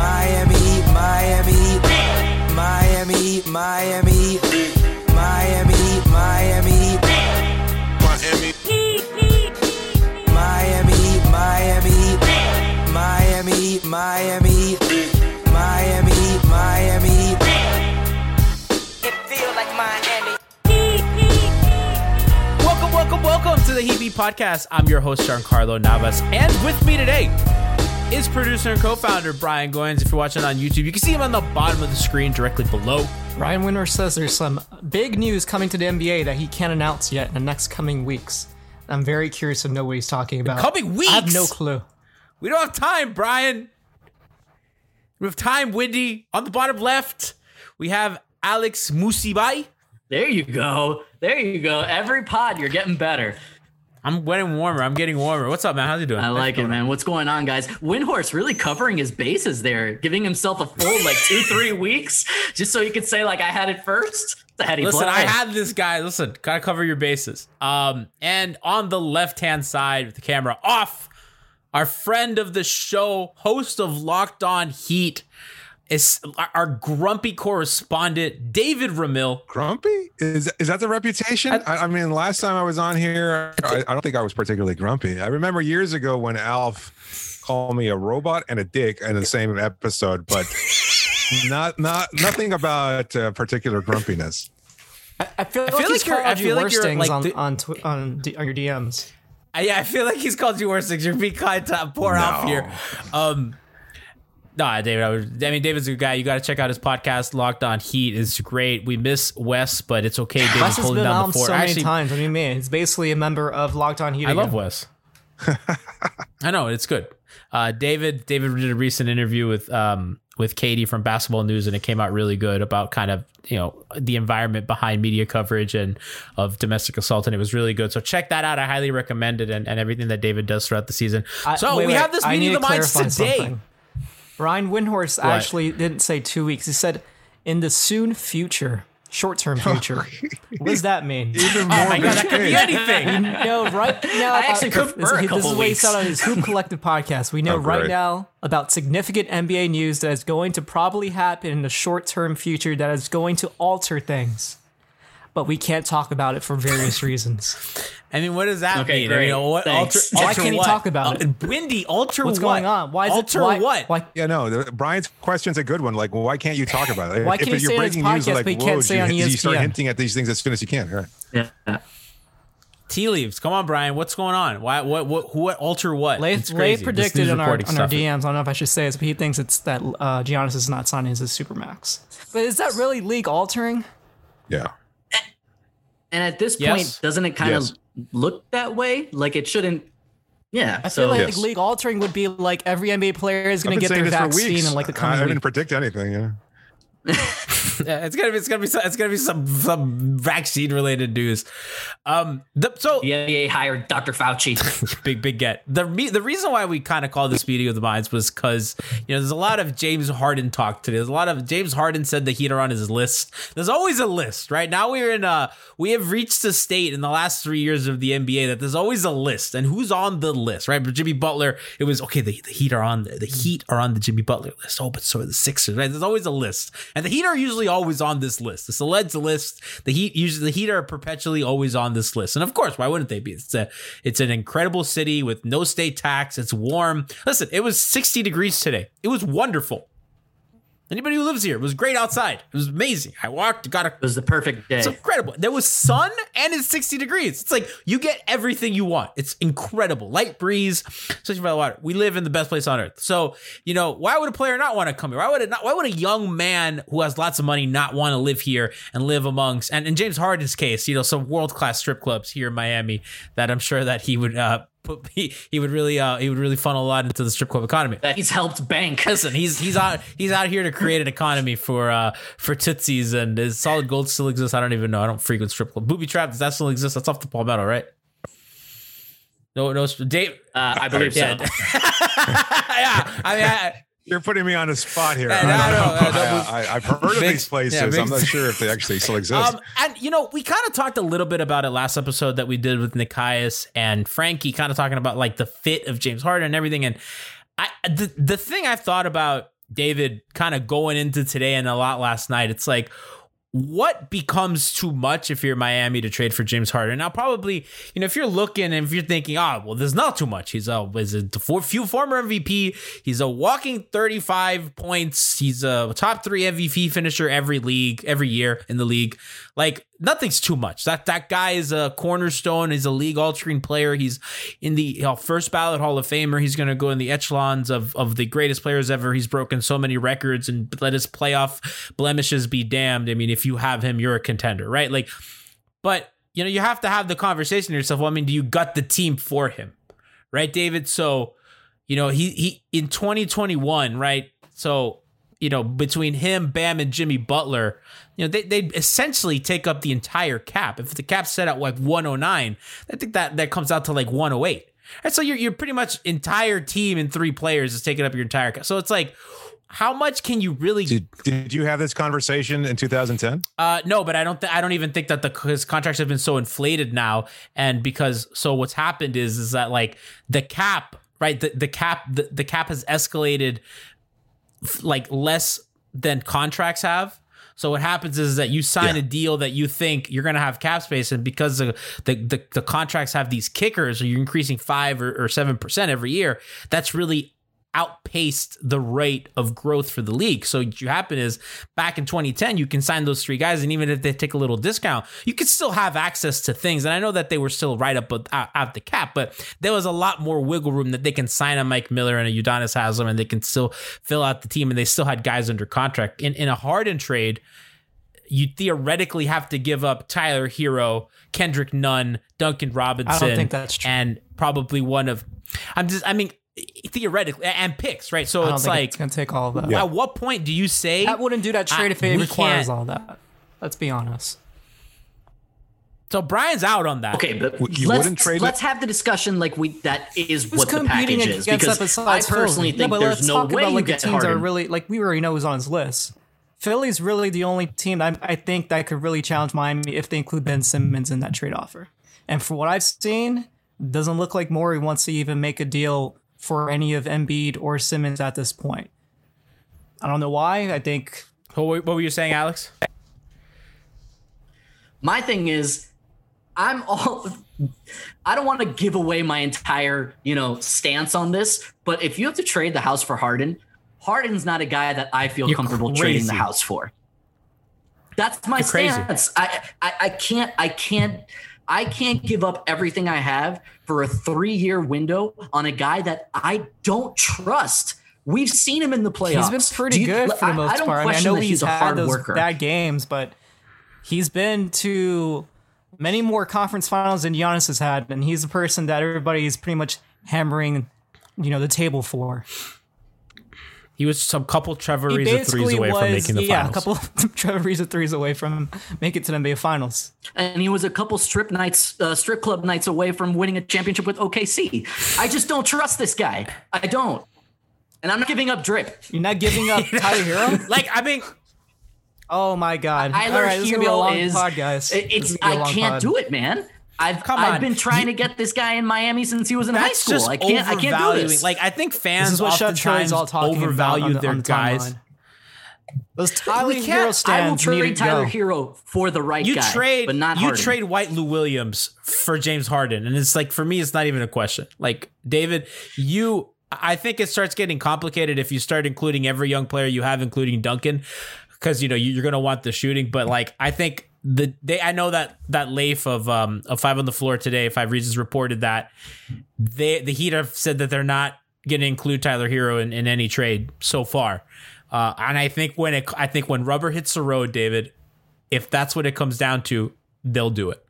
Miami. Miami, Miami, Miami, Miami, Miami, Miami, Miami. Miami, Miami, Miami, Miami, Miami, Miami. It feel like Miami. Welcome, welcome, welcome to the Heat Beat Podcast. I'm your host, Giancarlo Navas, and with me today is producer and co-founder Brian Goins. If you're watching on YouTube, you can see him on the bottom of the screen directly below. Ryan Winter says there's some big news coming to the NBA that he can't announce yet in the next coming weeks. I'm very curious to know what he's talking about. coming weeks? I have weeks? no clue. We don't have time, Brian. We have time, Windy. On the bottom left, we have Alex Musibay. There you go. There you go. Every pod, you're getting better. I'm getting warmer. I'm getting warmer. What's up, man? How's you doing? I like it, man. What's going on, guys? Windhorst really covering his bases there, giving himself a full like two, three weeks just so he could say like I had it first. It's a heady Listen, play. I had this guy. Listen, gotta cover your bases. Um, and on the left hand side with the camera off, our friend of the show, host of Locked On Heat, is our grumpy correspondent, David Ramil. Grumpy? Is is that the reputation? I, I mean, last time I was on here, I, I don't think I was particularly grumpy. I remember years ago when Alf called me a robot and a dick in the same episode, but not not nothing about uh, particular grumpiness. I, I feel, feel like, like he's you're- called I you feel like worse you're, things like, on the- on, tw- on, D- on your DMs. I, yeah, I feel like he's called you worse things. You're being kind to pour off No. here. Um, nah, David. I, was, I mean, David's a good guy. You got to check out his podcast, Locked On Heat. It's great. We miss Wes, but it's okay. David's Wes has holding been down on the fort. so many Actually, times. What do you mean? He's basically a member of Locked On Heat. I love. Wes. I know it's good. Uh, David David did a recent interview with um with Katie from Basketball News, and it came out really good about kind of you know the environment behind media coverage and of domestic assault, and it was really good. So check that out. I highly recommend it, and, and everything that David does throughout the season. I- so wait, we wait, have this I meeting of the minds today. something. Ryan Windhorst actually didn't say two weeks. He said in the soon future. short-term future. what does that mean? Even Oh more my god, that could be vague. anything. No, right now. I actually prefer a this, this couple is what he weeks. said on his Hoop Collective podcast. We know Oh, right now about significant NBA news that is going to probably happen in the short-term future that is going to alter things, but we can't talk about it for various reasons. I mean, what does that Okay, mean? great. You know, what, Thanks. alter, Why can't he what? talk about it? Uh, Windy, alter What's what? going on? Why is alter it, why, what? Why, Yeah, no. the- Brian's question's a good one. Like, why can't you talk about it? Why if can't he you're say it on breaking news, podcast, like, but he whoa, can't say you, on E you start hinting at these things as soon as you can. Right. Yeah. Tea leaves. Come on, Brian. What's going on? Why? What? What? What? Alter what? Lay, It's Lay crazy. This predicted news on our, reporting on our stuff. DMs. I don't know if I should say this, but he thinks it's that uh, Giannis is not signing his supermax. But is that really league altering? Yeah. And at this Yes. point, doesn't it kind Yes. of look that way? Like it shouldn't. Yeah. I so feel like Yes. league altering would be like every NBA player is going to get their this for vaccine weeks. in like the I, I didn't predict anything. Yeah. Yeah, it's gonna be. It's gonna be. Some, it's gonna be some some vaccine related news. Um. The, so the NBA hired Dr. Fauci. big big get the the reason why we kind of called this meeting of the minds was because you know there's a lot of James Harden talk today. There's a lot of James Harden said the Heat are on his list. There's always a list, right? Now we're in uh we have reached a state in the last three years of the NBA that there's always a list and who's on the list, right? But Jimmy Butler, it was okay. The, the Heat are on the, the Heat are on the Jimmy Butler list. Oh, but so are the Sixers, right? There's always a list, and the Heat are usually always on this list. The Celed's list. The Heat usually the Heat are perpetually always on this list, and of course, why wouldn't they be? It's a it's an incredible city with no state tax. It's warm. Listen, it was 60 degrees today. It was wonderful. Anybody who lives here, it was great outside. It was amazing. I walked, got a It was the perfect day. it's incredible. There was sun and it's 60 degrees. It's like you get everything you want. It's incredible. Light breeze, especially by the water. We live in the best place on earth. So, you know, why would a player not want to come here? Why would it not why would a young man who has lots of money not want to live here and live amongst and in James Harden's case, you know, some world-class strip clubs here in Miami that I'm sure that he would uh put he, he would really uh he would really funnel a lot into the strip club economy. that he's helped bank. Listen, he's he's out he's out here to create an economy for uh for tootsies and is solid gold still exists? I don't even know. I don't frequent strip club. Booby trap does that still exist? That's off the palmetto, right? No, no, Dave. Uh, I believe Yeah, so. yeah. I mean, I, You're putting me on the spot here. I, I, I, I've heard of these places. yeah, big- I'm not sure if they actually still exist. Um, and you know, we kind of talked a little bit about it last episode that we did with Nikias and Frankie, kind of talking about like the fit of James Harden and everything. And I, the the thing I've thought about David, kind of going into today and a lot last night, it's like. What becomes too much if you're Miami to trade for James Harden? Now, probably, you know, if you're looking and if you're thinking, ah, well, there's not too much. He's a, is a few former MVP. He's a walking 35 points. He's a top three MVP finisher every league, every year in the league. Like nothing's too much. That that guy is a cornerstone. He's a league altering player. He's in the you know, first ballot Hall of Famer. He's going to go in the echelons of of the greatest players ever. He's broken so many records and let his playoff blemishes be damned. I mean, if you have him, you're a contender, right? Like, but you know, you have to have the conversation yourself. Well, I mean, do you gut the team for him, right, David? So, you know, he he in 2021, right? So, you know, between him, Bam, and Jimmy Butler, you know, they they essentially take up the entire cap. If the cap's set at like 109, I think that that comes out to like 108. And so you're you're pretty much entire team in three players is taking up your entire cap. So it's like, how much can you really did, did you have this conversation in 2010? uh, no, but I don't. Th- I don't even think that the his contracts have been so inflated now, and because so what's happened is is that like the cap, right? The the cap the, the cap has escalated like less than contracts have. So what happens is that you sign Yeah. a deal that you think you're going to have cap space, and because the the, the, the contracts have these kickers, or you're increasing five or seven percent every year, that's really outpaced the rate of growth for the league. So what you happen is back in 2010, you can sign those three guys, and even if they take a little discount, you could still have access to things. And I know that they were still right up with- out, out the cap, but there was a lot more wiggle room that they can sign a Mike Miller and a Udonis Haslem, and they can still fill out the team, and they still had guys under contract. In in a Harden trade, you theoretically have to give up Tyler Herro, Kendrick Nunn, Duncan Robinson. think that's true. And probably one of, I'm just, I mean, theoretically, and picks, right? So I don't it's think like, it's going to take all of that. at what point do you say That wouldn't do that trade I- if it requires all that. Let's be honest. So Brian's out on that. Okay, but You let's wouldn't trade let's have the discussion like we that is Who's what the competing package is because that I personally Philly? think yeah, but there's let's no talk way about you like the teams that are really like we already know who's on his list. Philly's really the only team I, I think that could really challenge Miami if they include Ben Simmons in that trade offer. And for what I've seen, doesn't look like Morey wants to even make a deal for any of Embiid or Simmons at this point. I don't know why. I think. What, were- you saying, Alex? My thing is, I'm all. I don't want to give away my entire, you know, stance on this, but if you have to trade the house for Harden, Harden's not a guy that I feel You're comfortable trading the house for. That's my You're crazy. stance. I, I I can't I can't I can't give up everything I have for a three year window on a guy that I don't trust. We've seen him in the playoffs. He's been pretty you- good for the most I don't part. I, mean, I know he's, he's a had hard those worker. bad games, but he's been to many more conference finals than Giannis has had, and he's the person that everybody is pretty much hammering, you know, the table for. He was some couple Trevor He Ariza threes away was, from making the yeah, finals. Yeah, a couple Trevor Ariza threes away from make it to the NBA Finals. and he was a couple strip nights, uh, strip club nights away from winning a championship with OKC. I just don't trust this guy. I don't, and I'm not giving up drip. You're not giving up Tyler Herro? like I mean, Oh my god! Tyler All right, this is gonna be a long is pod, guys. it- It's gonna be a I long can't pod. do it, man. I've Come I've on. been trying to get this guy in Miami since he was in high school. just I can't I can't do this. Like I think fans This is what oftentimes all talking about overvalue on the, their the guys. timeline. Those Tyler We Herro can't- I will trade Tyler go. Herro for the right You guy, trade, but not you Harden. trade White Lou Williams for James Harden, and it's like for me, it's not even a question. Like David, you, I think it starts getting complicated if you start including every young player you have, including Duncan, because you know you- you're going to want the shooting. But like, I think the they, I know that that Leif of um of Five on the Floor today, Five Reasons reported that they the Heat have said that they're not going to include Tyler Herro in, in any trade so far. Uh, and I think when it, I think when rubber hits the road, David, if that's what it comes down to, they'll do it.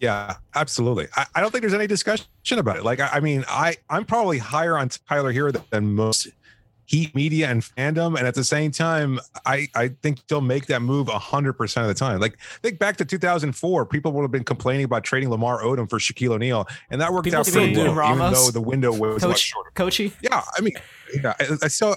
Yeah, absolutely. I, I don't think there's any discussion about it. Like, I, I mean, I I'm probably higher on Tyler Herro than, than most Heat media and fandom, and at the same time, I I think they'll make that move hundred percent of the time. Like, think back to 2004, people would have been complaining about trading Lamar Odom for Shaquille O'Neal, and that worked People out pretty well, even though the window was much Coach, shorter. Coachy. Yeah, I mean, yeah, I, I still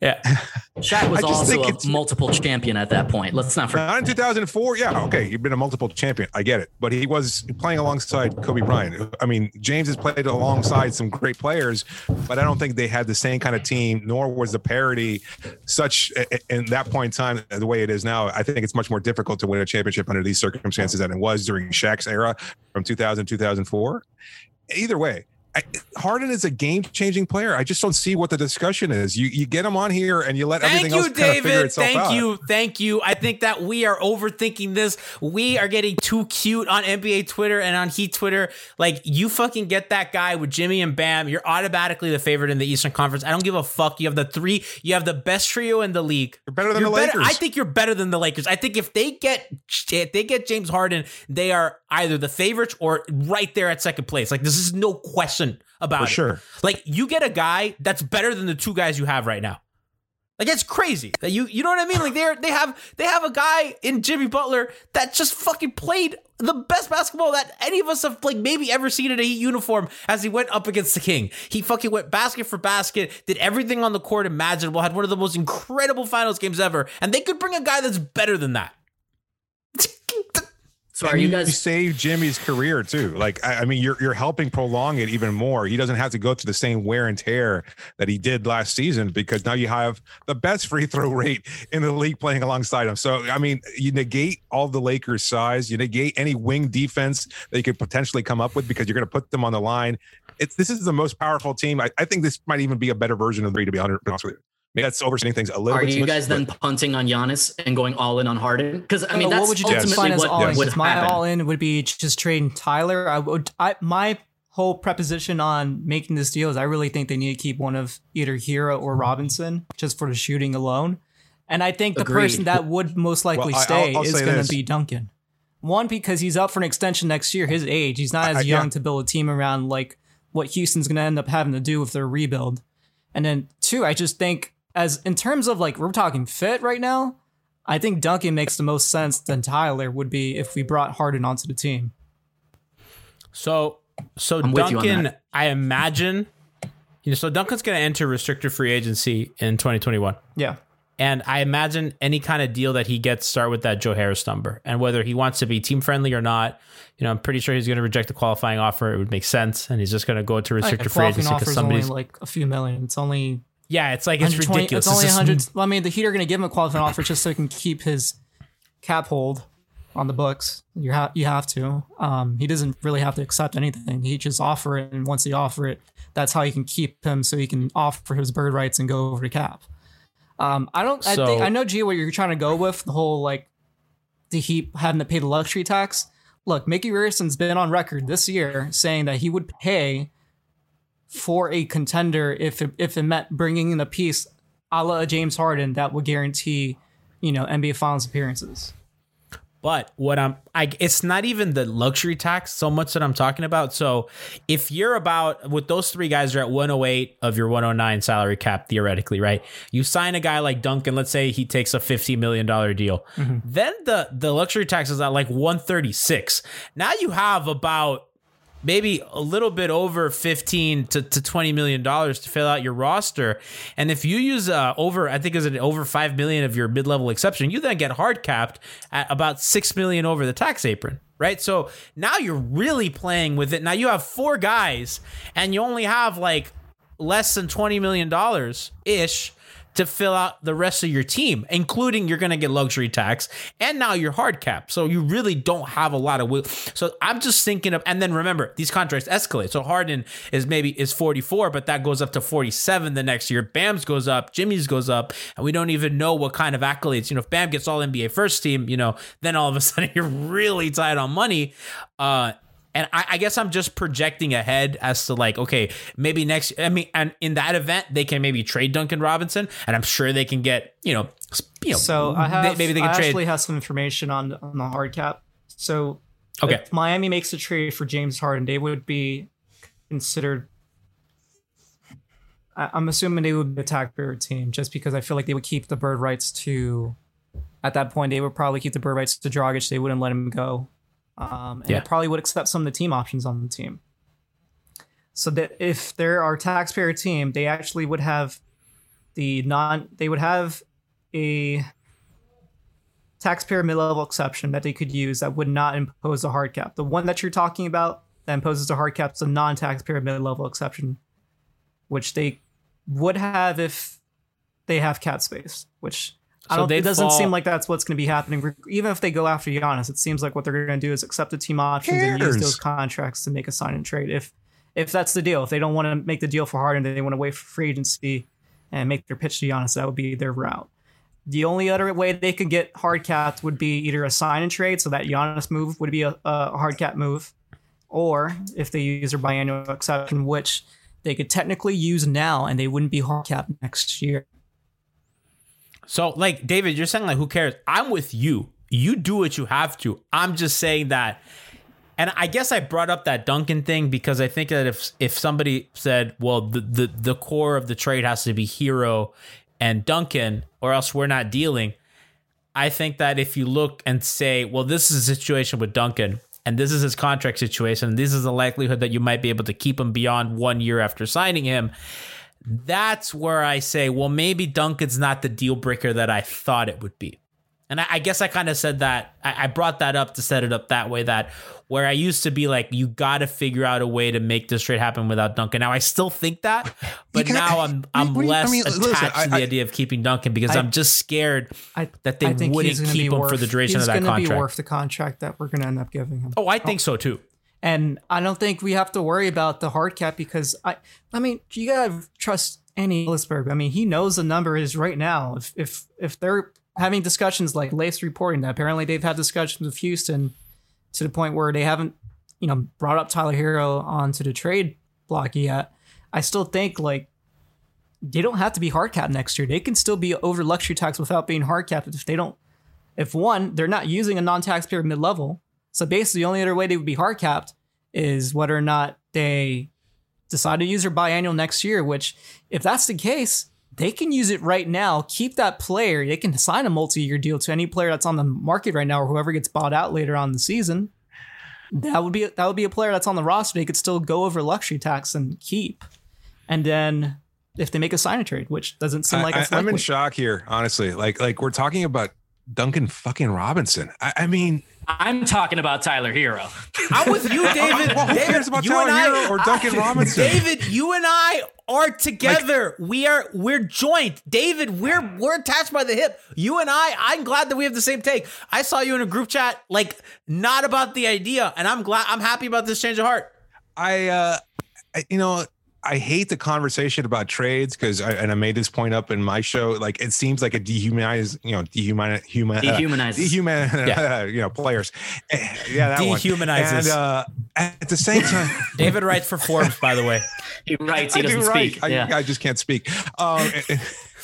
Yeah. Shaq was also a multiple champion at that point. Let's not forget. Not in 2004. Yeah, okay, he'd been a multiple champion. I get it, but he was playing alongside Kobe Bryant. I mean, James has played alongside some great players, but I don't think they had the same kind of team. Nor was the parity such i- i- in that point in time the way it is now. I think it's much more difficult to win a championship under these circumstances than it was during Shaq's era from 2000 2004. Either way. I, Harden is a game-changing player. I just don't see what the discussion is. You you get him on here and you let Thank everything you, else kind of figure David. itself Thank out. you. Thank you. I think that we are overthinking this. We are getting too cute on NBA Twitter and on Heat Twitter. Like, you fucking get that guy with Jimmy and Bam. You're automatically the favorite in the Eastern Conference. I don't give a fuck. You have the three, you have the best trio in the league. You're better than the better- Lakers. I think you're better than the Lakers. I think if they get if they get James Harden, they are either the favorites or right there at second place. Like this is no question about For it. sure. Like you get a guy that's better than the two guys you have right now. Like it's crazy that you you know what I mean. Like they they have they have a guy in Jimmy Butler that just fucking played the best basketball that any of us have like maybe ever seen in a Heat uniform as he went up against the King. He fucking went basket for basket, did everything on the court imaginable, had one of the most incredible finals games ever, and they could bring a guy that's better than that. So are you you guys? saved Jimmy's career too? Like, I, I mean, you're you're helping prolong it even more. He doesn't have to go through the same wear and tear that he did last season because now you have the best free throw rate in the league playing alongside him. So, I mean, you negate all the Lakers' size, you negate any wing defense that you could potentially come up with because you're going to put them on the line. It's this is the most powerful team. I, I think this might even be a better version of the three. To be honest with you, maybe that's overstating things a little Are bit. you much, guys then punting on Giannis and going all in on Harden? Because I mean, that's what would you Yes. define ultimately as what all in? Yes. would Because my all in would be just trading Tyler. I would. I my whole preposition on making this deal is I really think they need to keep one of either Herro or Robinson just for the shooting alone. And I think the Agreed. person that would most likely Well, stay I'll- I'll is going to be Duncan. One because he's up for an extension next year. His age, he's not as I- young yeah. to build a team around like what Houston's going to end up having to do with their rebuild. And then two, I just think as in terms of like we're talking fit right now, I think Duncan makes the most sense than Tyler would be if we brought Harden onto the team. So so I'm with you on Duncan. I imagine you know, so Duncan's gonna enter restricted free agency in 2021. Yeah. And I imagine any kind of deal that he gets start with that Joe Harris number. And whether he wants to be team friendly or not, you know, I'm pretty sure he's going to reject the qualifying offer. It would make sense. And he's just going to go to restricted free agency because is only somebody's. like a few million. It's only yeah, it's like, it's 120 ridiculous. It's only just- 100. Well, I mean, the Heat are going to give him a qualifying offer just so he can keep his cap hold on the books. You have you have to. Um, he doesn't really have to accept anything. He just offer it, and once he offer it, that's how you can keep him, so he can offer his bird rights and go over to cap. Um, I don't. I think I know, G, what you're trying to go with the whole like the Heat having to pay the luxury tax. Look, Micky Arison's been on record this year saying that he would pay for a contender if it, if it meant bringing in a piece a la James Harden that would guarantee, you know, NBA Finals appearances. But what I'm, I, it's not even the luxury tax so much that I'm talking about. So if you're about, with those three guys are at 108 of your 109 salary cap, theoretically, right? You sign a guy like Duncan, let's say he takes a $50 million deal. Mm-hmm. Then the, the luxury tax is at like 136. Now you have about maybe a little bit over 15 to, to 20 million dollars to fill out your roster. And if you use uh, over i think is it over 5 million of your mid-level exception you then get hard capped at about 6 million over the tax apron right? So now you're really playing with it. Now you have four guys and you only have like less than 20 million dollars ish to fill out the rest of your team, including you're going to get luxury tax and now your hard cap. So you really don't have a lot of will. So I'm just thinking of, and then remember these contracts escalate. So Harden is maybe is 44, but that goes up to 47 the next year. Bam's goes up, Jimmy's goes up, and we don't even know what kind of accolades. You know, if Bam gets all NBA first team, you know, then all of a sudden you're really tight on money. Uh, and I, I guess I'm just projecting ahead as to like, okay, maybe next. I mean, and in that event, they can maybe trade Duncan Robinson, and I'm sure they can get, you know, you know, So I have, maybe they can I trade. actually have some information on on the hard cap. So Okay. if Miami makes a trade for James Harden, they would be considered. I- I'm assuming they would be a taxpayer team just because I feel like they would keep the bird rights to. At that point, they would probably keep the bird rights to Dragic. They wouldn't let him go, um, and Yeah. they probably would accept some of the team options on the team. So that if there are taxpayer team, they actually would have the non. They would have a taxpayer mid-level exception that they could use that would not impose a hard cap. The one that you're talking about that imposes a hard cap is a non-taxpayer mid-level exception, which they would have if they have cap space. Which I So don't. they'd It doesn't fall- seem like that's what's going to be happening. Even if they go after Giannis, it seems like what they're going to do is accept the team options and use those contracts to make a sign and trade. If if that's the deal, if they don't want to make the deal for Harden, they want to wait for free agency and make their pitch to Giannis, that would be their route. The only other way they could get hard capped would be either a sign and trade, so that Giannis move would be a, a hard cap move, or if they use their biannual exception, which they could technically use now and they wouldn't be hard capped next year. So, like, David, you're saying, like, who cares? I'm with you. You do what you have to. I'm just saying that. And I guess I brought up that Duncan thing because I think that if if somebody said, well, the, the, the core of the trade has to be Herro and Duncan, or else we're not dealing. I think that if you look and say, well, this is a situation with Duncan, and this is his contract situation, and this is the likelihood that you might be able to keep him beyond one year after signing him, that's where I say, well, maybe Duncan's not the deal breaker that I thought it would be. And I, I guess I kind of said that. I, I brought that up to set it up that way. That where I used to be like, you got to figure out a way to make this trade happen without Duncan. Now I still think that, but now I'm I'm you- I less mean, attached listen, I- to the I- idea of keeping Duncan because I- I, am just scared I, that they wouldn't keep him worth, for the duration of that contract. He's gonna be worth the contract that we're going to end up giving him. oh, I think oh. so too. And I don't think we have to worry about the hard cap because I I mean, you gotta trust Andy Elisburg. I mean, he knows the number is right now. If if if they're having discussions like Lace reporting that apparently they've had discussions with Houston to the point where they haven't, you know, brought up Tyler Herro onto the trade block yet. I still think like they don't have to be hard capped next year. They can still be over luxury tax without being hard capped if they don't if one, they're not using a non-taxpayer mid-level. So basically, the only other way they would be hard capped is whether or not they decide to use their biannual next year. Which, if that's the case, they can use it right now. Keep that player. They can sign a multi-year deal to any player that's on the market right now, or whoever gets bought out later on in the season. That would be that would be a player that's on the roster. They could still go over luxury tax and keep, and then if they make a sign trade, which doesn't seem like I, am in shock here, honestly. Like, like we're talking about Duncan fucking Robinson. I, I mean, I'm talking about Tyler Herro. I'm with you, David. Well, who David, cares about Tyler I- Herro or Duncan Robinson? David, you and I are together. we are we're joint. David, we're we're attached by the hip. You and I, I'm glad that we have the same take. I saw you in a group chat, like not about the idea, and I'm glad I'm happy about this change of heart. I, uh, I, you know, I hate the conversation about trades because, and I made this point up in my show. Like, it seems like a dehumanizes, you know, dehumanize, human, Dehumanizes. dehuman, Yeah. you know, players. Eh, Yeah, that one. Dehumanizes. And uh, at the same time, David writes for Forbes, by the way. He writes, he I doesn't right. speak. I, yeah. I just can't speak. Um,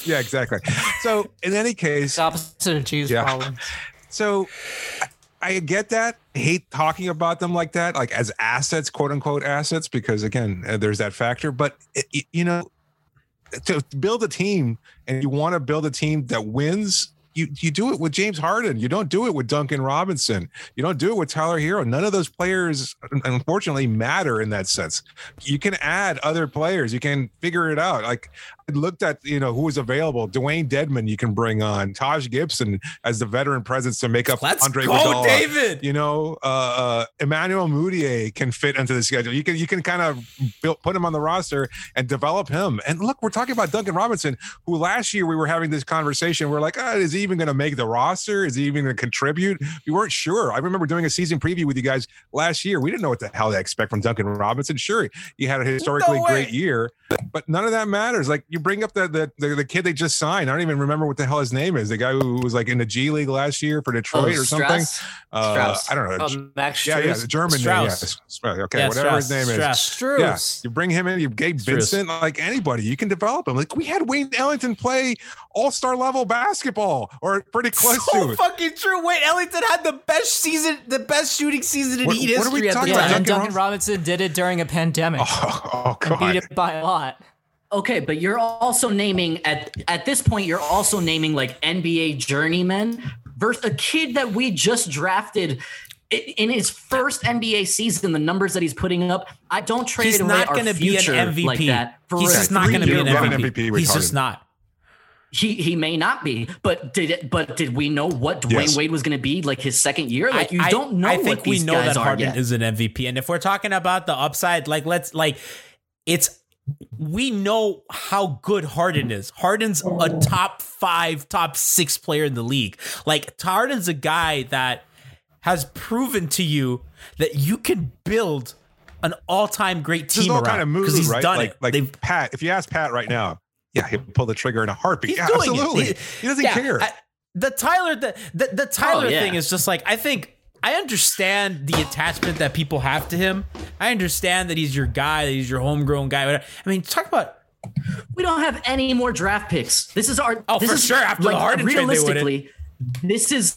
yeah, exactly. So, in any case, the opposite of G's Yeah. problem. So I- get that. I hate talking about them like that, like as assets, quote unquote assets, because again, uh, there's that factor. But it, you know, to build a team and you want to build a team that wins, you you do it with James Harden. You don't do it with Duncan Robinson. You don't do it with Tyler Herro. None of those players, unfortunately, matter in that sense. You can add other players. You can figure it out. Like looked at, you know, who was available. Dewayne Dedmon, you can bring on Taj Gibson as the veteran presence to make up Let's Andre go, Iguodala. David. You know, uh, uh, Emmanuel Mudiay can fit into the schedule. You can you can kind of build, put him on the roster and develop him. And look, we're talking about Duncan Robinson, who last year we were having this conversation. We're like, ah, is he even going to make the roster? Is he even going to contribute? We weren't sure. I remember doing a season preview with you guys last year. We didn't know what the hell to expect from Duncan Robinson. Sure, he had a historically way. great year, but none of that matters. Like you bring up the, the the the kid they just signed. I don't even remember what the hell his name is. The guy who was like in the G League last year for Detroit or something. Strauss? Uh, Strauss. I don't know. Oh, Max yeah, yeah, the German Strauss. name. Yeah. Okay, Yeah, whatever his name Strauss. is. Strus. Yeah, you bring him in. You Gabe Strus. Vincent, like anybody, you can develop him. Like we had Wayne Ellington play All Star level basketball, or pretty close to So it. fucking true. Wait, Ellington had the best season, the best shooting season in What- Heat what are we history at the talking Yeah, about? time. and Duncan Duncan Robinson did it during a pandemic Oh, oh, and beat it by a lot. Okay, but you're also naming at at this point you're also naming like NBA journeymen versus a kid that we just drafted in his first NBA season. The numbers that he's putting up, I don't trade He's away not our going to be an MVP. like that. For He's just not going to be an three-year Get an run. MVP. MVP He's just not. He he may not be, but did it? But did we know what Dwayne Yes. Wade was going to be like his second year? Like you I- don't know. I what think we know that Harden yet. is an MVP, and if we're talking about the upside, like let's like, it's we know how good Harden is. Harden's a top five, top six player in the league. Like Harden's a guy that has proven to you that you can build an all-time great team all around kind of mood, because he's right? done like, it. like They've- Pat. If you ask Pat right now, yeah, he'll pull the trigger in a heartbeat. He's Yeah, doing absolutely. it. He, doesn't yeah, care. I- the Tyler, the the, the Tyler Oh, yeah. thing is just like I think I understand the attachment that people have to him. I understand that he's your guy, that he's your homegrown guy. I mean, talk about we don't have any more draft picks. This is our. Oh, for is, sure, after the Harden trade, they wouldn't. realistically, this is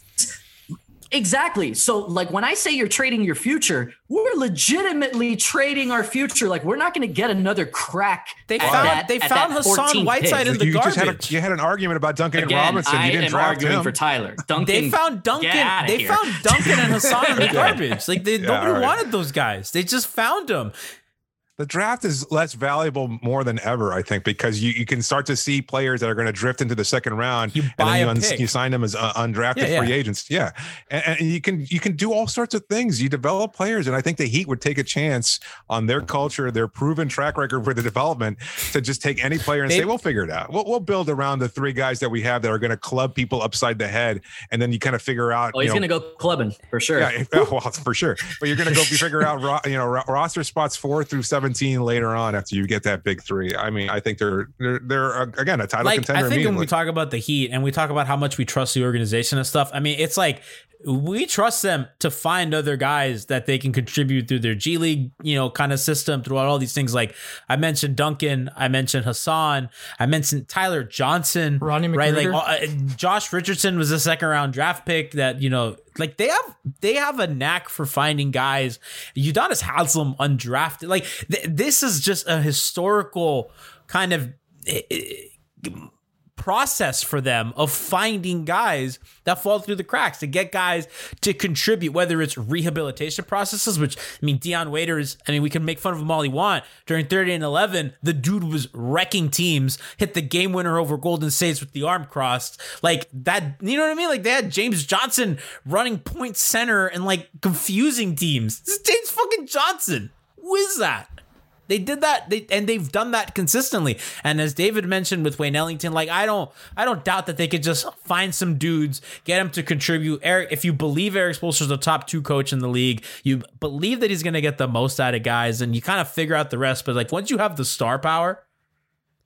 exactly. So, like when I say you're trading your future, we're legitimately trading our future. Like we're not going to get another crack. They at found- that- they at found Hassan Whiteside pick. in the you just had a, garbage. you had an argument about Duncan Again, Robinson. I You didn't am draft arguing him. for Tyler. Duncan, they found Duncan. They here. found Duncan and Hassan in the garbage. Like they Yeah, nobody all right. wanted those guys. They just found them. The draft is less valuable more than ever, I think, because you, you can start to see players that are going to drift into the second round, You and then you, pick. you sign them as uh, undrafted Yeah, yeah. free agents. Yeah, and, and you can you can do all sorts of things. You develop players, and I think the Heat would take a chance on their culture, their proven track record for the development, to just take any player and They- say, "We'll figure it out. We'll, we'll build around the three guys that we have that are going to club people upside the head, and then you kind of figure out." Oh, he's going to go clubbing for sure. yeah, well, for sure. But you're going to go figure out, ro- you know, ro- roster spots four through seventeen later on after you get that big three. I mean, I think they're they're, they're uh, again a title like contender. I think when we talk about the Heat and we talk about how much we trust the organization and stuff, I mean, it's like we trust them to find other guys that they can contribute through their G League, you know, kind of system throughout all these things. Like I mentioned Duncan, I mentioned Hassan, I mentioned Tyler Johnson, Rodney right? Like uh, Josh Richardson was a second round draft pick that you know, like they have they have a knack for finding guys. Udonis Haslem undrafted, like th- this is just a historical kind of. Eh, eh, process for them of finding guys that fall through the cracks to get guys to contribute, whether it's rehabilitation processes, which I mean, Dion Waiters, I mean, we can make fun of him all we want. During 30 and 11, the dude was wrecking teams, hit the game winner over Golden States with the arm crossed. Like that, you know what I mean? Like they had James Johnson running point center and like confusing teams. This is James fucking Johnson. Who is that? They did that, they, and they've done that consistently. And as David mentioned with Wayne Ellington, like I don't, I don't doubt that they could just find some dudes, get him to contribute. Eric, if you believe Erik Spoelstra's the top two coach in the league, you believe that he's going to get the most out of guys, and you kind of figure out the rest. But like once you have the star power,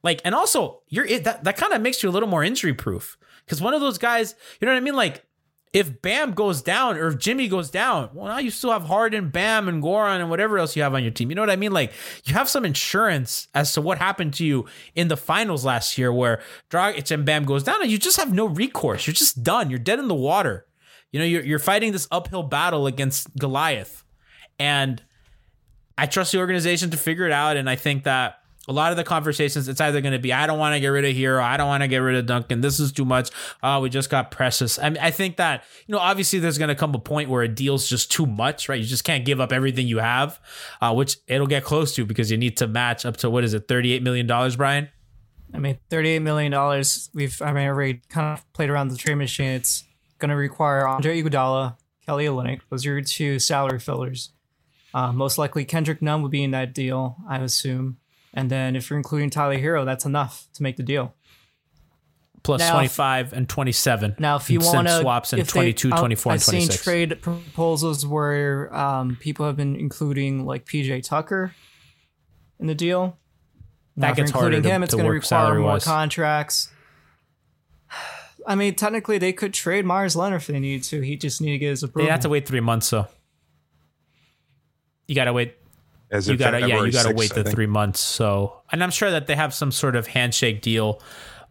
like, and also you're that that kind of makes you a little more injury proof because one of those guys, you know what I mean, like if Bam goes down or if Jimmy goes down, well, now you still have Harden, Bam, and Goran and whatever else you have on your team. You know what I mean? Like you have some insurance as to what happened to you in the finals last year, where Dragic and Bam goes down, and you just have no recourse. You're just done. You're dead in the water. You know, you're you're fighting this uphill battle against Goliath, and I trust the organization to figure it out. And I think that a lot of the conversations, it's either going to be, I don't want to get rid of Herro. I don't want to get rid of Duncan. This is too much. Oh, we just got Precious. I mean, I think that, you know, obviously there's going to come a point where a deal's just too much, right? You just can't give up everything you have, uh, which it'll get close to because you need to match up to, what is it, $38 million, Brian? I mean, $38 million. We've, I mean, already kind of played around the trade machine. It's going to require Andre Iguodala, Kelly Olynyk. Those are your two salary fillers. Uh, most likely Kendrick Nunn would be in that deal, I assume. And then if you're including Tyler Herro, that's enough to make the deal. Plus Now, 25 and 27. Now, if you want to swaps and if they- 22, I'll- 24, and I've seen trade proposals where um, people have been including like PJ Tucker in the deal. Now, That if you're gets harder including to- him, it's to going to require more contracts. I mean, technically, they could trade Meyers Leonard if they need to. He just need to get his approval. They have to wait three months, so you got to wait As you of gotta yeah you gotta 6th, wait the three months so and i'm sure that they have some sort of handshake deal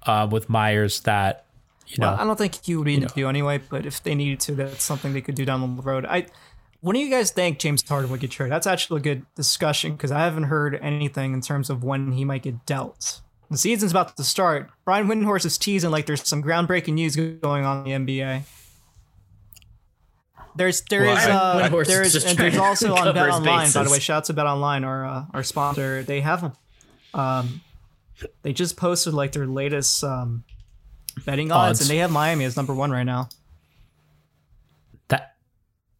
uh, with meyers that you know Well, I don't think he would be in the deal anyway, but if they needed to, that's something they could do down the road. I, when do you guys think James Harden would get traded? That's actually a good discussion because I haven't heard anything in terms of when he might get dealt. The season's about to start. Brian Windhorst is teasing like there's some groundbreaking news going on in the NBA. There's there Well, is I- uh, Windhorst there is is and there's also on cover Bet his Online by the way. Shout out to Bet Online, our uh, our sponsor. They have them. Um, they just posted like their latest um, betting odds, Odds. and they have Miami as number one right now. that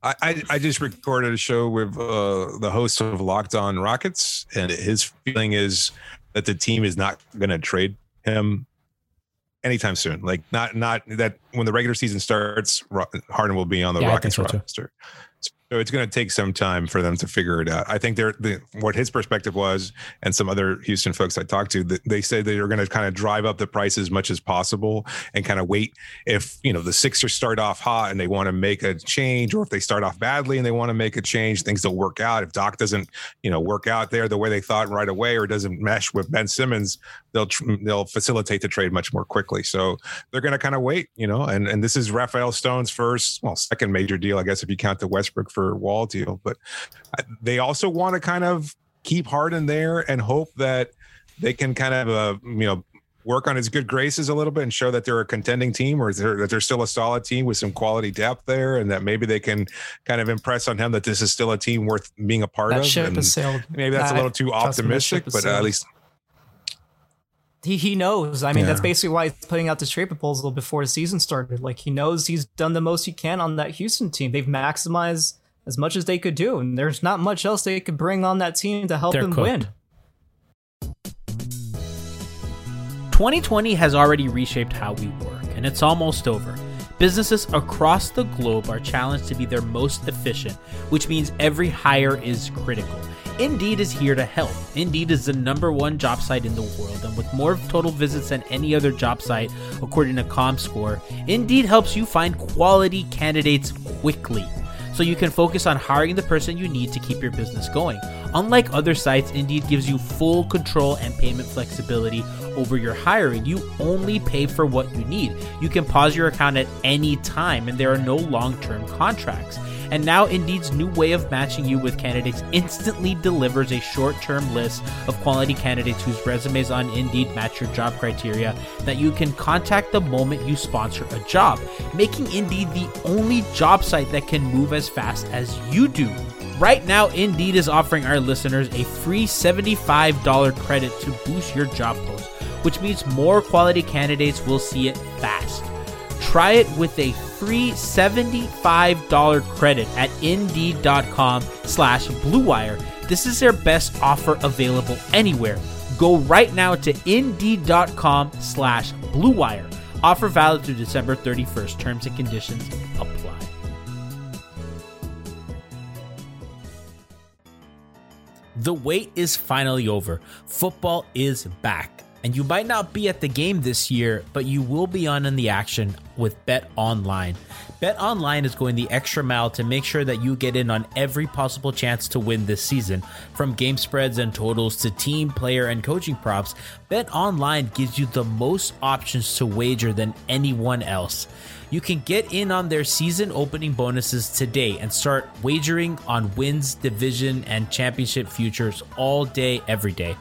I, I, I just recorded a show with uh, the host of Locked On Rockets, and his feeling is that the team is not going to trade him anytime soon. Like not not that when the regular season starts, Harden will be on the Yeah, Rockets so, roster. So it's going to take some time for them to figure it out. I think they're the, what his perspective was, and some other Houston folks I talked to, they said they are going to kind of drive up the price as much as possible and kind of wait if you know the Sixers start off hot and they want to make a change, or if they start off badly and they want to make a change, things don't work out. If Doc doesn't, you know, work out there the way they thought right away, or doesn't mesh with Ben Simmons, they'll tr- they'll facilitate the trade much more quickly. So they're going to kind of wait, you know. And and this is Rafael Stone's first, well, second major deal, I guess, if you count the Westbrook for Wall deal. But they also want to kind of keep Harden there and hope that they can kind of, uh, you know. Work on his good graces a little bit and show that they're a contending team, or is there, that they're still a solid team with some quality depth there, and that maybe they can kind of impress on him that this is still a team worth being a part That of. ship and has sailed. Maybe that's a little too trust me, that ship optimistic, but uh, at least he he knows. I mean, that's basically why he's putting out this trade proposal before the season started. Like he knows he's done the most he can on that Houston team. They've maximized as much as they could do, and there's not much else they could bring on that team to help They're them cooked. win. 2020 has already reshaped how we work, and it's almost over. Businesses across the globe are challenged to be their most efficient, which means every hire is critical. Indeed is here to help. Indeed is the number one job site in the world, and with more total visits than any other job site, according to ComScore, Indeed helps you find quality candidates quickly so you can focus on hiring the person you need to keep your business going. Unlike other sites, Indeed gives you full control and payment flexibility over your hiring. You only pay for what you need. You can pause your account at any time, and there are no long term contracts. And now Indeed's new way of matching you with candidates instantly delivers a short-term list of quality candidates whose resumes on Indeed match your job criteria that you can contact the moment you sponsor a job, making Indeed the only job site that can move as fast as you do. Right now, Indeed is offering our listeners a free $75 credit to boost your job post, which means more quality candidates will see it fast. Try it with a free $75 credit at indeed.com slash bluewire. This is their best offer available anywhere. Go right now to indeed.com slash bluewire. Offer valid through December 31st. Terms and conditions apply. The wait is finally over. Football is back. And you might not be at the game this year, but you will be on in the action with Bet Online. Bet Online is going the extra mile to make sure that you get in on every possible chance to win this season. From game spreads and totals to team, player, and coaching props, Bet Online gives you the most options to wager than anyone else. You can get in on their season opening bonuses today and start wagering on wins, division, and championship futures all day, every day.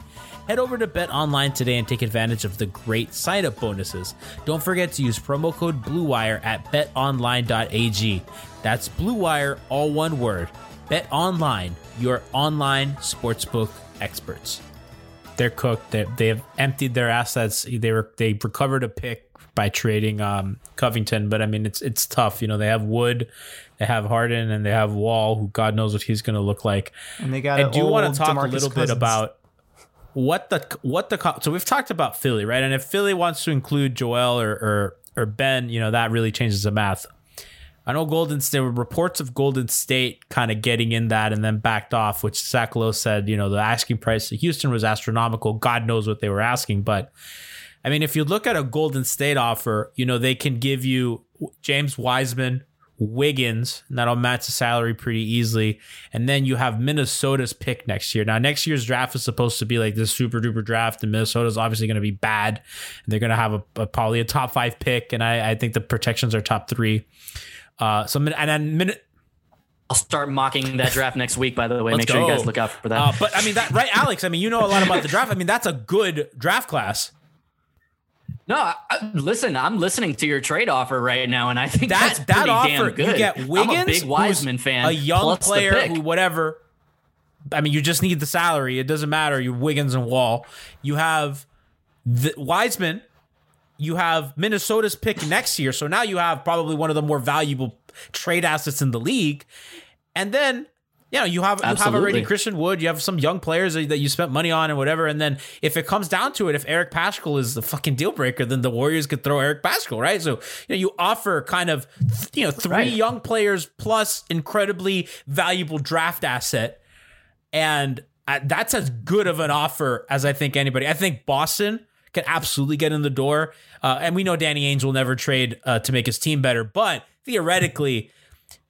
Head over to Bet Online today and take advantage of the great sign up bonuses. Don't forget to use promo code BLUEWIRE at betonline.ag. That's BLUEWIRE, all one word. Bet Online, your online sportsbook experts. They're cooked. They, they have emptied their assets. They were they recovered a pick by trading um, Covington, but I mean it's it's tough. You know they have Wood, they have Harden, and they have Wall, who God knows what he's going to look like. And they got I do want to talk DeMarcus a little bit about what the what the so we've talked about Philly, right? And if Philly wants to include Joel or or, or Ben, you know that really changes the math. I know Golden State reports of Golden State kind of getting in that and then backed off, which Lowe said, you know, the asking price of Houston was astronomical. God knows what they were asking, but I mean, if you look at a Golden State offer, you know, they can give you James Wiseman, Wiggins, and that'll match the salary pretty easily. And then you have Minnesota's pick next year. Now, next year's draft is supposed to be like this super duper draft, and Minnesota's obviously going to be bad. And they're going to have a, a- probably a top five pick, and I, I think the protections are top three. Uh, so and then Min- I'll start mocking that draft next week. By the way, Let's make sure you guys look out for that. Uh, but I mean that right, Alex. I mean, you know a lot about the draft. I mean, that's a good draft class. No, I, listen, I'm listening to your trade offer right now, and I think That that's that pretty offer, damn good. you get Wiggins, I'm a big Wiseman fan, a young player who whatever. I mean, you just need the salary. It doesn't matter. You Wiggins and Wall. You have the Wiseman. You have Minnesota's pick next year. So now you have probably one of the more valuable trade assets in the league. And then, you know, you have you have already Christian Wood. You have some young players that that you spent money on and whatever. And then if it comes down to it, if Eric Paschall is the fucking deal breaker, then the Warriors could throw Eric Paschall, right? So you know, you offer kind of you know three Right. young players plus incredibly valuable draft asset, and uh, that's as good of an offer as I think anybody. I think Boston can absolutely get in the door, uh, and we know Danny Ainge will never trade uh, to make his team better, but theoretically.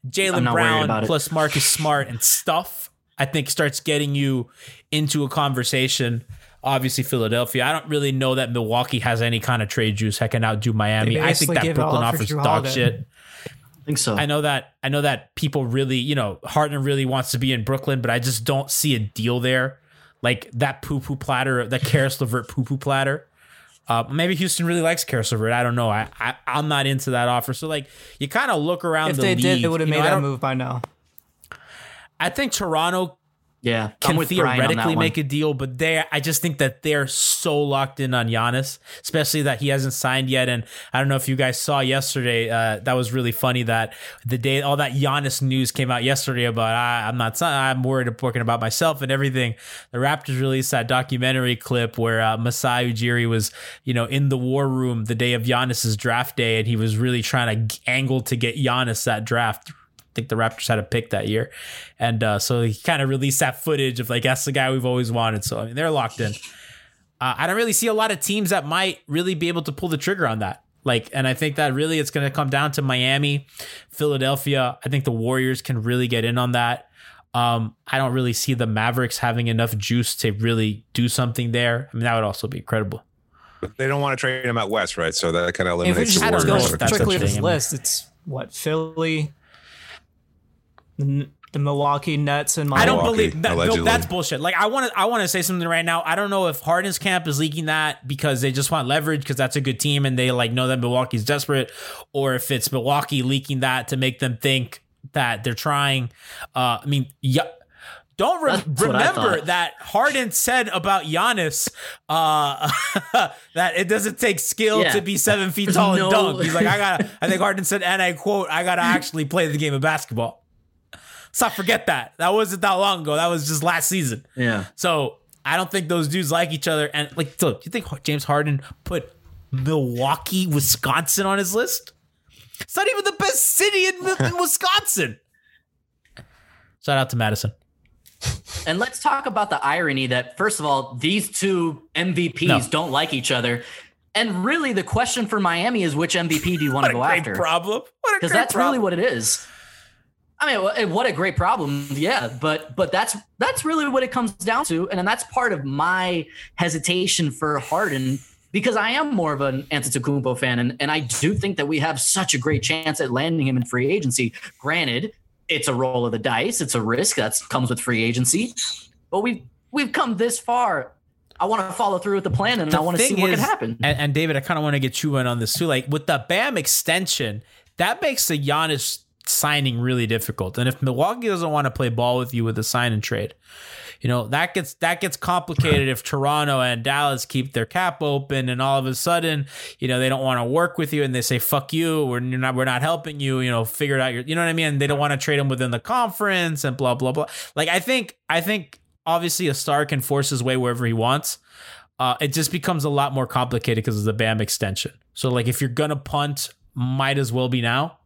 I'm Jaylen Brown about it. plus Marcus Smart and stuff, I think starts getting you into a conversation. Obviously, Philadelphia. I don't really know that Milwaukee has any kind of trade juice. Heck, can outdo Miami. I think that give it all Brooklyn offers dog Holiday. shit. I think so. I know that. I know that people really, you know, Harden really wants to be in Brooklyn, but I just don't see a deal there. Like that poo poo platter, that Caris LeVert poo poo platter. Uh, maybe Houston really likes Caris LeVert. I don't know. I, I I'm not into that offer. So like, you kind of look around If the they league. did, they would have know, made I that move by now. I think Toronto yeah, can with Brian on that theoretically one. make a deal, but they I just think that they're so locked in on Giannis, especially that he hasn't signed yet. And I don't know if you guys saw yesterday, uh, that was really funny that the day all that Giannis news came out yesterday about I, I'm not I'm worried working about myself and everything. The Raptors released that documentary clip where uh, Masai Ujiri was you know in the war room the day of Giannis's draft day, and he was really trying to angle to get Giannis that draft think the Raptors had a pick that year, and uh, so he kind of released that footage of like that's the guy we've always wanted. So I mean, they're locked in. Uh, I don't really see a lot of teams that might really be able to pull the trigger on that. Like, and I think that really it's going to come down to Miami, Philadelphia. I think the Warriors can really get in on that. Um, I don't really see the Mavericks having enough juice to really do something there. I mean, that would also be incredible. But they don't want to trade him out west, right? So that kind of eliminates If we eliminates just the go Warriors. strictly a this list, it's what Philly, the, the Milwaukee Nets, and my I don't Milwaukee, believe that, no, that's bullshit. Like I want to, I want to say something right now. I don't know if Harden's camp is leaking that because they just want leverage because that's a good team and they like know that Milwaukee's desperate, or if it's Milwaukee leaking that to make them think that they're trying. Uh, I mean, yeah. Don't re- That's what I remember that Harden said about Giannis uh, that it doesn't take skill Yeah. to be seven feet tall no- and dunk. He's like, I gotta. I think Harden said, and I quote, "I gotta actually play the game of basketball." Let's not forget that. That wasn't that long ago. That was just last season. Yeah. So I don't think those dudes like each other. And like, look, you think James Harden put Milwaukee, Wisconsin on his list? It's not even the best city in, in Wisconsin. Shout out to Madison. And let's talk about the irony that, first of all, these two MVPs No. don't like each other. And really, the question for Miami is which MVP do you want to go great after? problem. What a Because that's problem. really what it is. I mean, what a great problem, yeah. But but that's that's really what it comes down to, and then that's part of my hesitation for Harden because I am more of an Antetokounmpo fan, and and I do think that we have such a great chance at landing him in free agency. Granted, it's a roll of the dice, it's a risk that comes with free agency, but we've we've come this far. I want to follow through with the plan, and I want to see what is- can happen. And, and David, I kind of want to get you in on this too. Like with the Bam extension, that makes the Giannis signing really difficult. And if Milwaukee doesn't want to play ball with you with a sign and trade, you know that gets that gets complicated if Toronto and Dallas keep their cap open, and all of a sudden, you know they don't want to work with you, and they say "fuck you," we're not we're not helping you. You know, figure it out. Your, you know what I mean? They don't want to trade him within the conference and blah blah blah. Like I think I think obviously a star can force his way wherever he wants uh, it just becomes a lot more complicated because of the BAM extension. So, like, if you're gonna punt, might as well be now.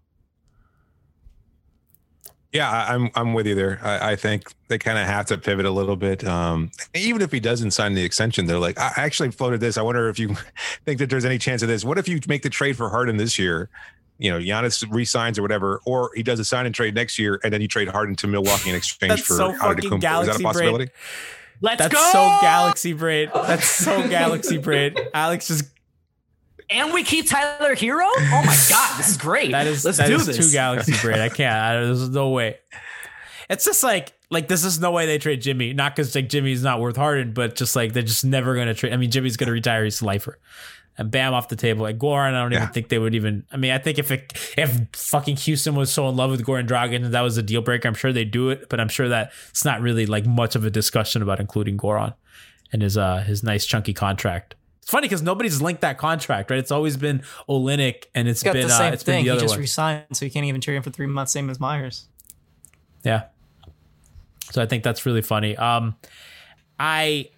Yeah, I- I'm I'm with you there. I, I think they kind of have to pivot a little bit. Um, even if he doesn't sign the extension, they're like, I actually floated this. I wonder if you think that there's any chance of this. What if you make the trade for Harden this year? You know, Giannis resigns or whatever, or he does a sign and trade next year, and then you trade Harden to Milwaukee in exchange That's for so fucking Antetokounmpo. Is that galaxy a brain. possibility? Let's That's go. so galaxy braid. That's so galaxy braid. Alex just and we keep Tyler Herro. Oh my god, this is great. that is Let's that do is this. Two galaxy brain. I can't. I, there's no way. It's just like like this is no way they trade Jimmy. Not because like Jimmy's not worth Harden, but just like they're just never gonna trade. I mean, Jimmy's gonna retire. He's a lifer. And bam off the table. Like Goran, I don't Yeah. even think they would even. I mean, I think if it, if fucking Houston was so in love with Goran Dragic and that was a deal breaker, I'm sure they'd do it. But I'm sure that it's not really like much of a discussion about including Goran and his uh his nice chunky contract. It's funny because nobody's linked that contract, right? It's always been Olynyk and it's He's got been the uh, same it's been thing. the He just one. resigned, so you can't even trade him for three months, same as Meyers. Yeah. So I think that's really funny. Um, I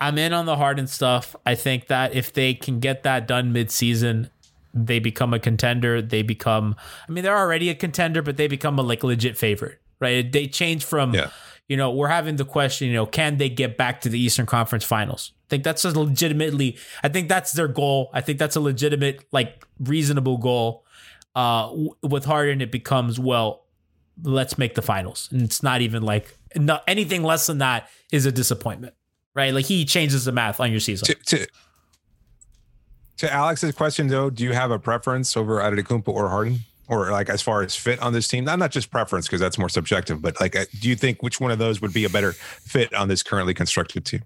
I'm in on the Harden stuff. I think that if they can get that done mid-season, they become a contender. They become I mean, they're already a contender, but they become a like legit favorite, right? They change from Yeah. You know, we're having the question, you know, can they get back to the Eastern Conference Finals? I think that's a legitimately I think that's their goal. I think that's a legitimate like reasonable goal. Uh with Harden it becomes well let's make the finals. And it's not even like no, anything less than that is a disappointment, right? Like he changes the math on your season. To, to, to Alex's question though, do you have a preference over Antetokounmpo or Harden? Or like as far as fit on this team, not not just preference because that's more subjective, but like, uh, do you think which one of those would be a better fit on this currently constructed team?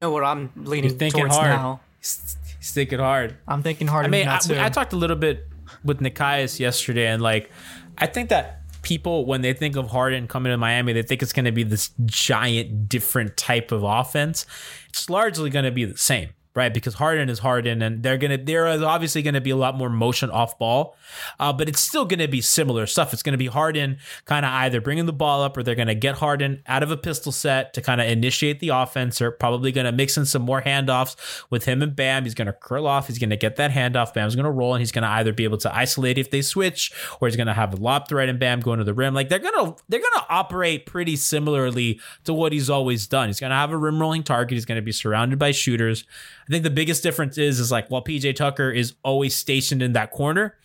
You know what I'm leaning You're thinking towards hard. now? He's, he's thinking hard. I'm thinking hard. I mean, I. I talked a little bit with Nikias yesterday, and like, I think that people, when they think of Harden coming to Miami, they think it's going to be this giant, different type of offense. It's largely going to be the same, right? Because Harden is Harden, and they're gonna there is obviously to be a lot more motion off ball, uh, but it's still to be similar stuff. It's to be Harden kind of either bringing the ball up, or they're to get Harden out of a pistol set to kind of initiate the offense, or probably to mix in some more handoffs with him and Bam. He's to curl off. He's to get that handoff. Bam's to roll, and he's to either be able to isolate if they switch, or he's to have a lob threat and Bam going to the rim. Like they're gonna they're gonna operate pretty similarly to what he's always done. He's to have a rim rolling target. He's to be surrounded by shooters. I think the biggest difference is is like while PJ Tucker is always stationed in that corner,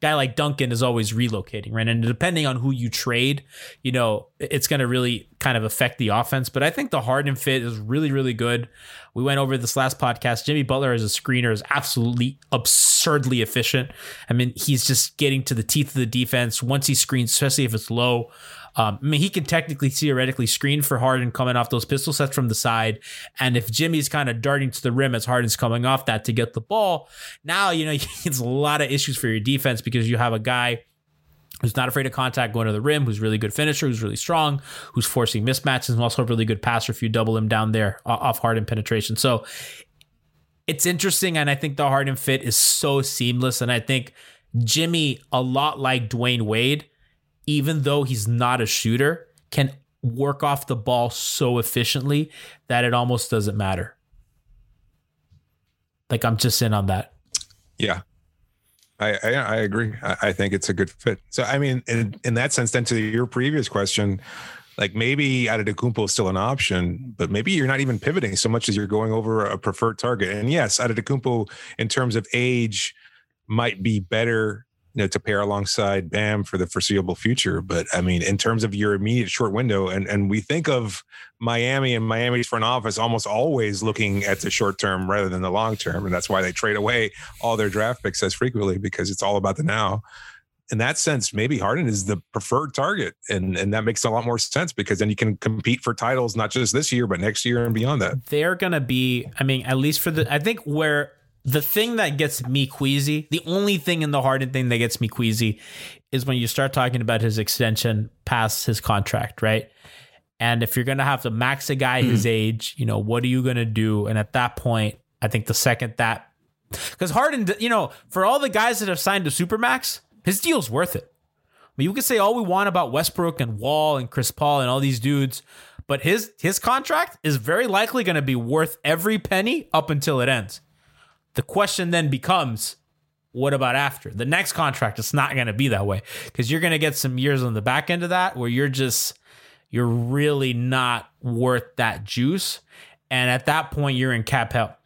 guy like Duncan is always relocating, right? And depending on who you trade, you know, it's going to really kind of affect the offense. But I think the Harden fit is really, really good. We went over this last podcast. Jimmy Butler as a screener is absolutely absurdly efficient. I mean, he's just getting to the teeth of the defense once he screens, especially if it's low. Um, I mean, he can technically, theoretically screen for Harden coming off those pistol sets from the side. And if Jimmy's kind of darting to the rim as Harden's coming off that to get the ball, now, you know, it's a lot of issues for your defense because you have a guy who's not afraid of contact going to the rim, who's really good finisher, who's really strong, who's forcing mismatches, and also a really good passer if you double him down there off Harden penetration. So it's interesting. And I think the Harden fit is so seamless. And I think Jimmy, a lot like Dwyane Wade, even though he's not a shooter, can work off the ball so efficiently that it almost doesn't matter. Like I'm just in on that. Yeah. I, I, I agree. I, I, think it's a good fit. So I mean, in, in that sense, then to your previous question, like maybe Antetokounmpo is still an option, but maybe you're not even pivoting so much as you're going over a preferred target. And yes, Antetokounmpo, in terms of age, might be better you know, to pair alongside Bam for the foreseeable future. But I mean, in terms of your immediate short window, and and we think of Miami and Miami's front office almost always looking at the short term rather than the long term, and that's why they trade away all their draft picks as frequently because it's all about the now. In that sense, maybe Harden is the preferred target, and and that makes a lot more sense because then you can compete for titles not just this year but next year and beyond that. They're gonna be, I mean, at least for the, I think where the thing that gets me queasy, the only thing in the Harden thing that gets me queasy is when you start talking about his extension past his contract, right? And if you're going to have to max a guy his mm. age, you know, what are you going to do? And at that point, I think the second that, because Harden, you know, for all the guys that have signed to Supermax, his deal's worth it. I mean, you can say all we want about Westbrook and Wall and Chris Paul and all these dudes, but his his contract is very likely going to be worth every penny up until it ends. The question then becomes, what about after the next contract? It's not going to be that way because you're going to get some years on the back end of that where you're just you're really not worth that juice, and at that point you're in cap hell.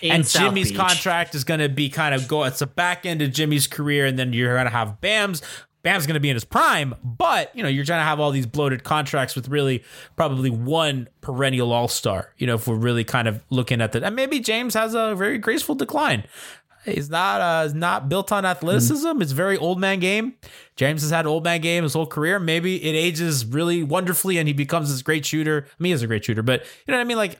In and South Jimmy's Beach. contract is going to be kind of go. It's the back end of Jimmy's career, and then you're going to have Bam's. Bam's going to be in his prime, but you know you're trying to have all these bloated contracts with really probably one perennial All Star. You know, if we're really kind of looking at that, and maybe James has a very graceful decline. He's not uh, not built on athleticism. It's very old man game. James has had old man game his whole career. Maybe it ages really wonderfully, and he becomes this great shooter. I mean, a great shooter, but you know what I mean. Like,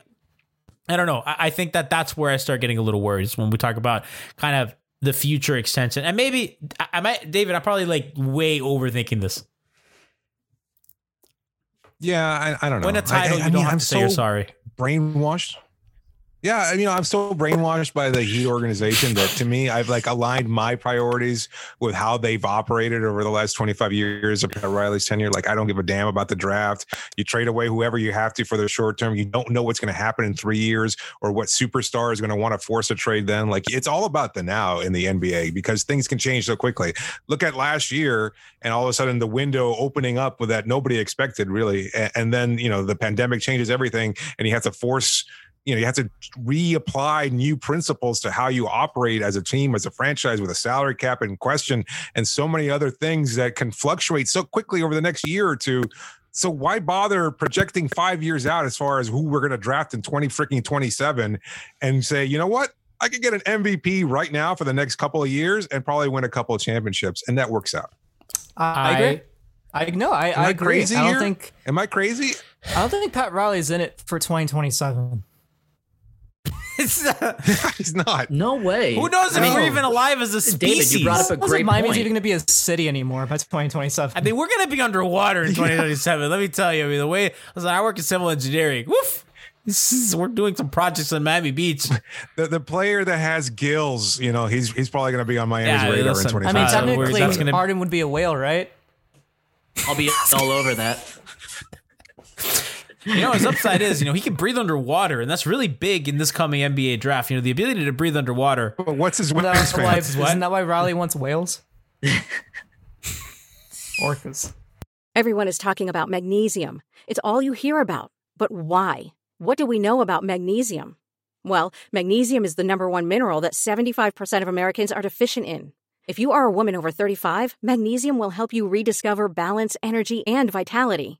I don't know. I, I think that that's where I start getting a little worried is when we talk about kind of the future extension. And maybe I, I might, David, I'm probably like way overthinking this. Yeah, I, I don't know. Win a title, I, I you don't mean, have I'm to say you're sorry. Brainwashed. Yeah, I mean, I'm so brainwashed by the Heat organization that to me, I've like aligned my priorities with how they've operated over the last 25 years of Pat Riley's tenure. Like, I don't give a damn about the draft. You trade away whoever you have to for the short term. You don't know what's going to happen in three years or what superstar is going to want to force a trade then. Like, it's all about the now in the NBA because things can change so quickly. Look at last year, and all of a sudden the window opening up with that nobody expected really. And, and then, you know, the pandemic changes everything, and you have to force you know you have to reapply new principles to how you operate as a team as a franchise with a salary cap in question and so many other things that can fluctuate so quickly over the next year or two so why bother projecting five years out as far as who we're going to draft in 20 freaking 27 and say you know what i could get an mvp right now for the next couple of years and probably win a couple of championships and that works out I, I agree. I no, I, Am I I agree. crazy I don't here? think am i crazy I don't think Pat Riley's in it for 2027. he's not No way. Who knows if I mean, we're even alive as a species? David, you brought up a I don't great Miami's point. even going to be a city anymore by 2027. I mean, we're gonna be underwater in 2027. Let me tell you. I mean, the way listen, I work in civil engineering. Woof. This is, we're doing some projects on Miami Beach. the, the player that has gills, you know, he's he's probably going to be on Miami's Yeah, radar listen, in I 25. mean, Uh, we're- technically, that's gonna- Harden would be a whale, right? I'll be all over that. You know, his upside is, you know, he can breathe underwater, and that's really big in this coming NBA draft. You know, the ability to breathe underwater. But what's his Isn't that, wingspan? why, what? isn't that why Riley wants whales? Orcas. Everyone is talking about magnesium. It's all you hear about. But why? What do we know about magnesium? Well, magnesium is the number one mineral that 75% of Americans are deficient in. If you are a woman over 35, magnesium will help you rediscover balance, energy, and vitality.